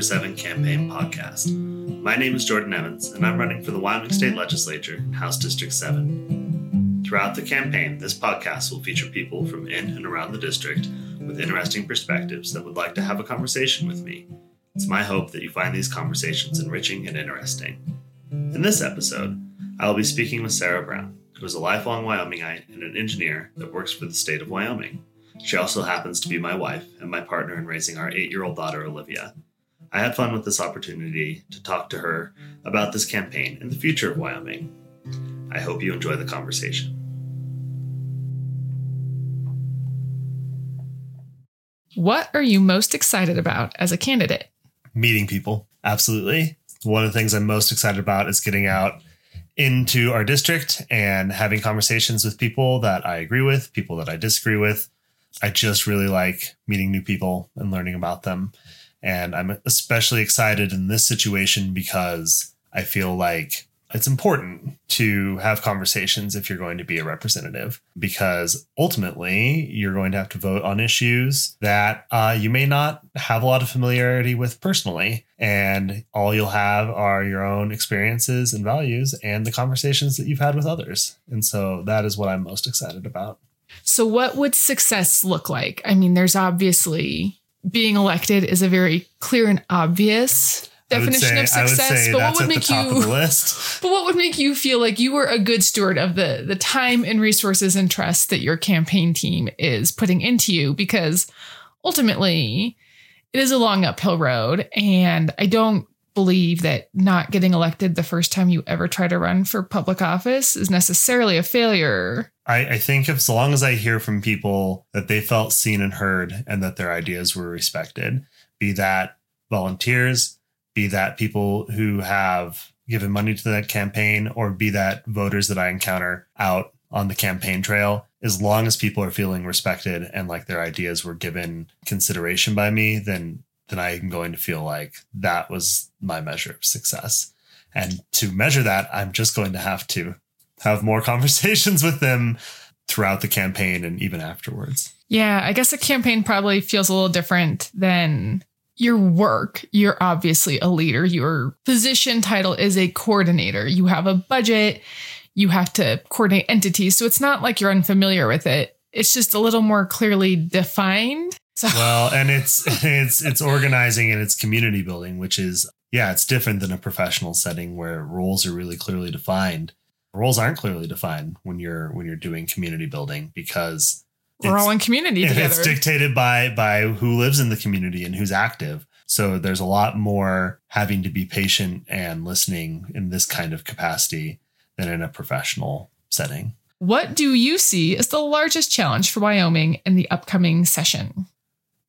for Seven campaign podcast. My name is Jordan Evans, and I'm running for the Wyoming State Legislature in House District 7. Throughout the campaign, this podcast will feature people from in and around the district with interesting perspectives that would like to have a conversation with me. It's my hope that you find these conversations enriching and interesting. In this episode, I will be speaking with Sarah Brown, who is a lifelong Wyomingite and an engineer that works for the state of Wyoming. She also happens to be my wife and my partner in raising our eight year old daughter, Olivia. I had fun with this opportunity to talk to her about this campaign and the future of Wyoming. I hope you enjoy the conversation. What are you most excited about as a candidate? Meeting people. Absolutely. One of the things I'm most excited about is getting out into our district and having conversations with people that I agree with, people that I disagree with, I just really like meeting new people and learning about them. And I'm especially excited in this situation because I feel like it's important to have conversations if you're going to be a representative because ultimately you're going to have to vote on issues that uh, you may not have a lot of familiarity with personally. And all you'll have are your own experiences and values and the conversations that you've had with others. And so that is what i'm most excited about. So, what would success look like? I mean, there's obviously being elected is a very clear and obvious definition say, of success. but what would make you But what would make you feel like you were a good steward of the the time and resources and trust that your campaign team is putting into you? Because ultimately, it is a long uphill road, and I don't believe that not getting elected the first time you ever try to run for public office is necessarily a failure. I, I think if, so long as I hear from people that they felt seen and heard and that their ideas were respected, be that volunteers, be that people who have given money to that campaign, or be that voters that I encounter out on the campaign trail, as long as people are feeling respected and like their ideas were given consideration by me, then then I'm going to feel like that was my measure of success. And to measure that, I'm just going to have to have more conversations with them throughout the campaign and even afterwards. Yeah, I guess a campaign probably feels a little different than your work. You're obviously a leader. Your position title is a coordinator. You have a budget, you have to coordinate entities. So it's not like you're unfamiliar with it. It's just a little more clearly defined. So. Well, and it's it's it's organizing and it's community building, which is yeah, it's different than a professional setting where roles are really clearly defined roles aren't clearly defined when you're when you're doing community building because we're all in community together. It's dictated by by who lives in the community and who's active. So there's a lot more having to be patient and listening in this kind of capacity than in a professional setting. What do you see as the largest challenge for Wyoming in the upcoming session?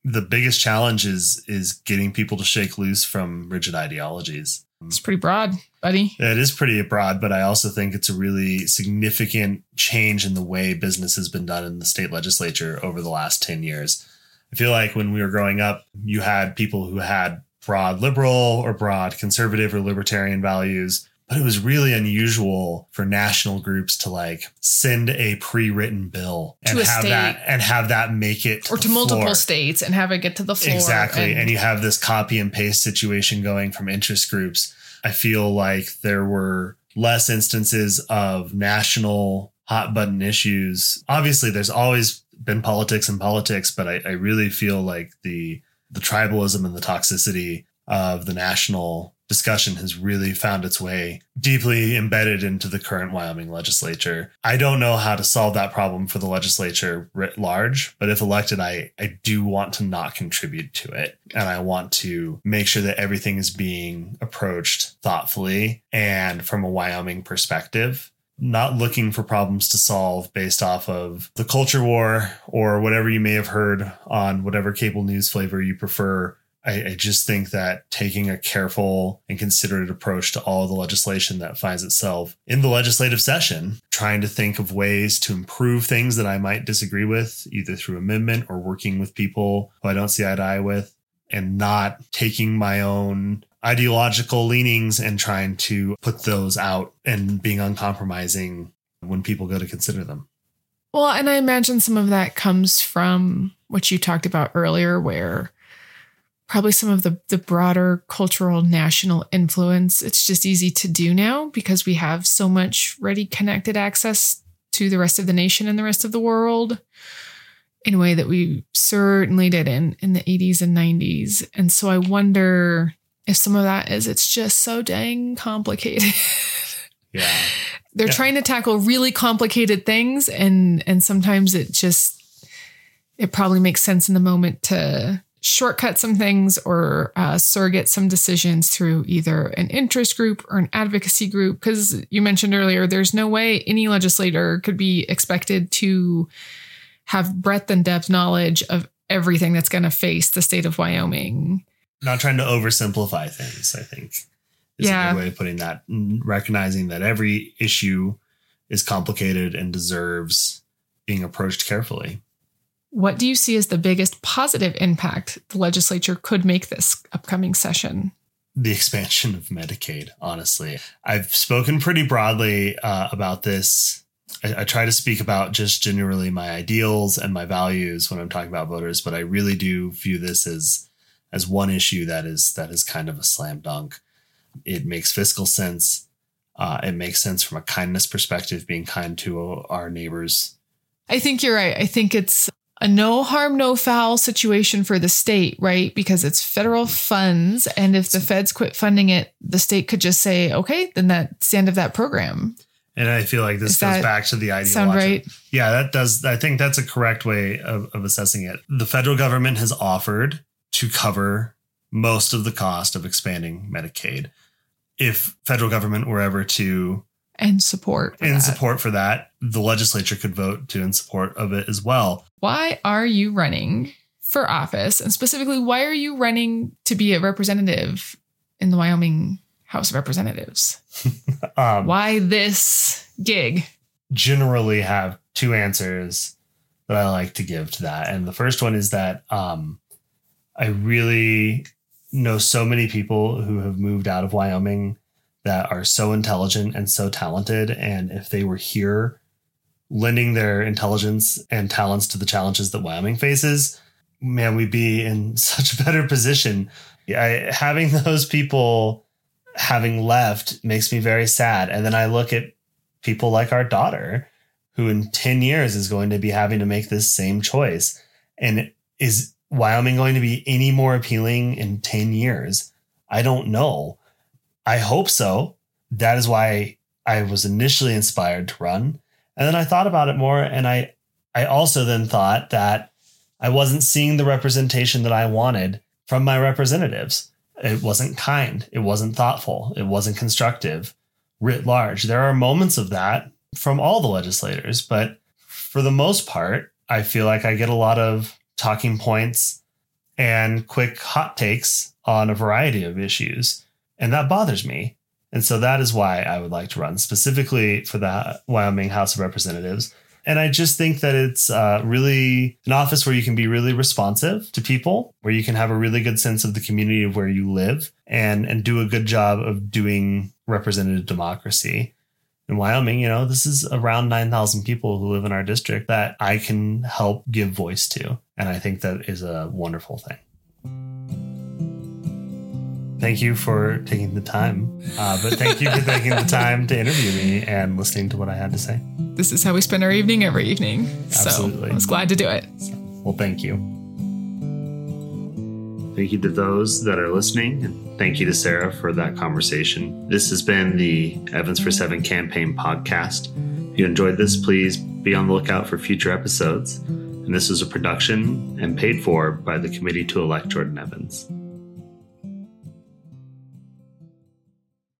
The biggest challenge is is getting people to shake loose from rigid ideologies. It's pretty broad, buddy. It is pretty broad, but I also think it's a really significant change in the way business has been done in the state legislature over the last 10 years. I feel like when we were growing up, you had people who had broad liberal or broad conservative or libertarian values, but it was really unusual for national groups to like send a pre-written bill and have state. that and have that make it or to, to multiple states and have it get to the floor exactly and-, and you have this copy and paste situation going from interest groups. I feel like there were less instances of national hot button issues. Obviously there's always been politics and politics but I, I really feel like the the tribalism and the toxicity of the national discussion has really found its way deeply embedded into the current Wyoming legislature. I don't know how to solve that problem for the legislature writ large, but if elected, I, I do want to not contribute to it. And I want to make sure that everything is being approached thoughtfully and from a Wyoming perspective not looking for problems to solve based off of the culture war or whatever you may have heard on whatever cable news flavor you prefer I, I, just think that taking a careful and considerate approach to all the legislation that finds itself in the legislative session, trying to think of ways to improve things that I might disagree with, either through amendment or working with people who I don't see eye to eye with, and not taking my own ideological leanings and trying to put those out and being uncompromising when people go to consider them. Well, and I imagine some of that comes from what you talked about earlier, where probably some of the, the broader cultural national influence. It's just easy to do now because we have so much ready connected access to the rest of the nation and the rest of the world in a way that we certainly didn't in the 80s and 90s. And so I wonder if some of that is it's just so dang complicated. Yeah. They're yeah. trying to tackle really complicated things and and sometimes it just it probably makes sense in the moment to shortcut some things or uh, surrogate some decisions through either an interest group or an advocacy group. Because you mentioned earlier, there's no way any legislator could be expected to have breadth and depth knowledge of everything that's going to face the state of Wyoming. Not trying to oversimplify things, I think is yeah. a good way of putting that. Recognizing that every issue is complicated and deserves being approached carefully. What do you see as the biggest positive impact the legislature could make this upcoming session? The expansion of Medicaid, honestly. I've spoken pretty broadly uh, about this. I, I try to speak about just generally my ideals and my values when I'm talking about voters, but I really do view this as as one issue that is that is kind of a slam dunk. It makes fiscal sense. Uh, it makes sense from a kindness perspective, being kind to our neighbors. I think you're right. I think it's a no harm, no foul situation for the state, right? Because it's federal funds. And if the feds quit funding it, the state could just say, okay, then that's the end of that program. And I feel like this goes back to the idea. Sound right? Yeah, that does. I think that's a correct way of, of assessing it. The federal government has offered to cover most of the cost of expanding Medicaid. If federal government were ever to and support in that. support for that, the legislature could vote to in support of it as well. Why are you running for office? And specifically, why are you running to be a representative in the Wyoming House of Representatives? um, why this gig? Generally, have two answers that I like to give to that. And the first one is that um, I really know so many people who have moved out of Wyoming that are so intelligent and so talented. And if they were here lending their intelligence and talents to the challenges that Wyoming faces, man, we'd be in such a better position. I, having those people having left makes me very sad. And then I look at people like our daughter, who in 10 years is going to be having to make this same choice. And is Wyoming going to be any more appealing in 10 years? I don't know. I hope so. That is why I was initially inspired to run. And then I thought about it more and I I also then thought that I wasn't seeing the representation that I wanted from my representatives. It wasn't kind, it wasn't thoughtful, it wasn't constructive writ large. There are moments of that from all the legislators, but for the most part, I feel like I get a lot of talking points and quick hot takes on a variety of issues. And that bothers me. And so that is why I would like to run specifically for the Wyoming House of Representatives. And I just think that it's uh, really an office where you can be really responsive to people, where you can have a really good sense of the community of where you live and, and do a good job of doing representative democracy. In Wyoming, you know, this is around 9,000 people who live in our district that I can help give voice to. And I think that is a wonderful thing thank you for taking the time. Uh, but thank you for taking the time to interview me and listening to what I had to say. This is how we spend our evening every evening. Absolutely. So I was glad to do it. So, well, thank you. Thank you to those that are listening, and thank you to Sarah for that conversation. This has been the Evans for Seven campaign podcast. If you enjoyed this, please be on the lookout for future episodes. And this is a production and paid for by the Committee to Elect Jordan Evans.